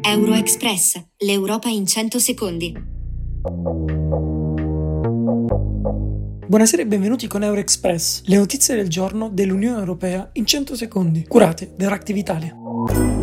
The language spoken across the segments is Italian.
Euroexpress, l'Europa in 100 secondi. Buonasera e benvenuti con Euroexpress, le notizie del giorno dell'Unione Europea in 100 secondi, curate da Reactive Italia.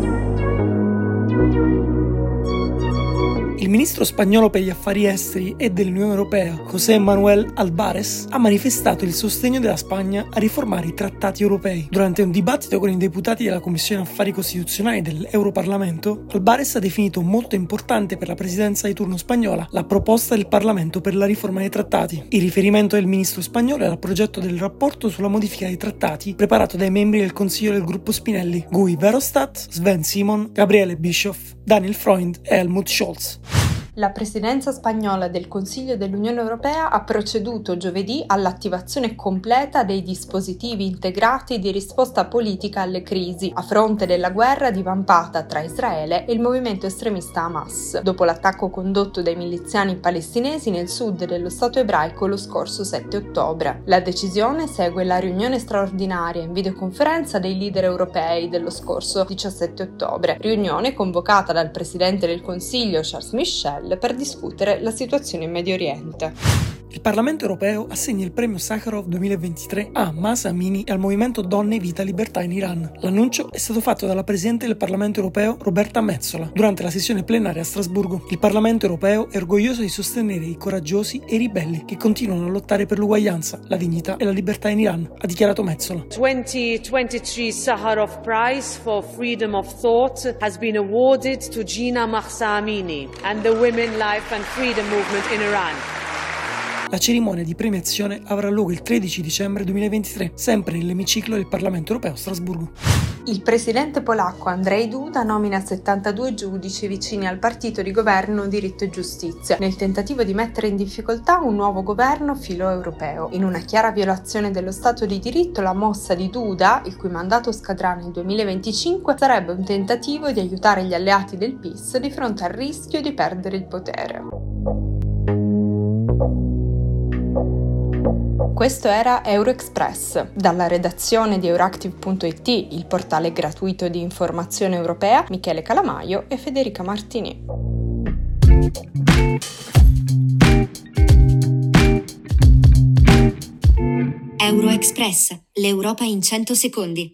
Il ministro spagnolo per gli affari esteri e dell'Unione Europea, José Manuel Albares, ha manifestato il sostegno della Spagna a riformare i trattati europei. Durante un dibattito con i deputati della Commissione Affari Costituzionali dell'Europarlamento, Albares ha definito molto importante per la presidenza di turno spagnola la proposta del Parlamento per la riforma dei trattati. Il riferimento del ministro spagnolo è al progetto del rapporto sulla modifica dei trattati preparato dai membri del Consiglio del gruppo Spinelli, Guy Verhofstadt, Sven Simon, Gabriele Bischoff, Daniel Freund e Helmut Scholz. La presidenza spagnola del Consiglio dell'Unione Europea ha proceduto giovedì all'attivazione completa dei dispositivi integrati di risposta politica alle crisi, a fronte della guerra divampata tra Israele e il movimento estremista Hamas, dopo l'attacco condotto dai miliziani palestinesi nel sud dello Stato ebraico lo scorso 7 ottobre. La decisione segue la riunione straordinaria in videoconferenza dei leader europei dello scorso 17 ottobre, riunione convocata dal presidente del Consiglio Charles Michel per discutere la situazione in Medio Oriente. Il Parlamento europeo assegna il premio Sakharov 2023 a Masa Amini e al movimento Donne, Vita, Libertà in Iran. L'annuncio è stato fatto dalla Presidente del Parlamento europeo Roberta Metzola durante la sessione plenaria a Strasburgo. Il Parlamento europeo è orgoglioso di sostenere i coraggiosi e i ribelli che continuano a lottare per l'uguaglianza, la dignità e la libertà in Iran, ha dichiarato Metzola. 2023 Sakharov Prize for Freedom of Thought has been awarded to Gina Mahsa Amini and the Women Life and Freedom Movement in Iran. La cerimonia di premiazione avrà luogo il 13 dicembre 2023, sempre nell'emiciclo del Parlamento europeo a Strasburgo. Il presidente polacco Andrzej Duda nomina 72 giudici vicini al partito di governo Diritto e Giustizia, nel tentativo di mettere in difficoltà un nuovo governo filo-europeo. In una chiara violazione dello Stato di diritto, la mossa di Duda, il cui mandato scadrà nel 2025, sarebbe un tentativo di aiutare gli alleati del PIS di fronte al rischio di perdere il potere. Questo era Euroexpress. Dalla redazione di Euractiv.it, il portale gratuito di informazione europea, Michele Calamaio e Federica Martini. Euroexpress, l'Europa in 100 secondi.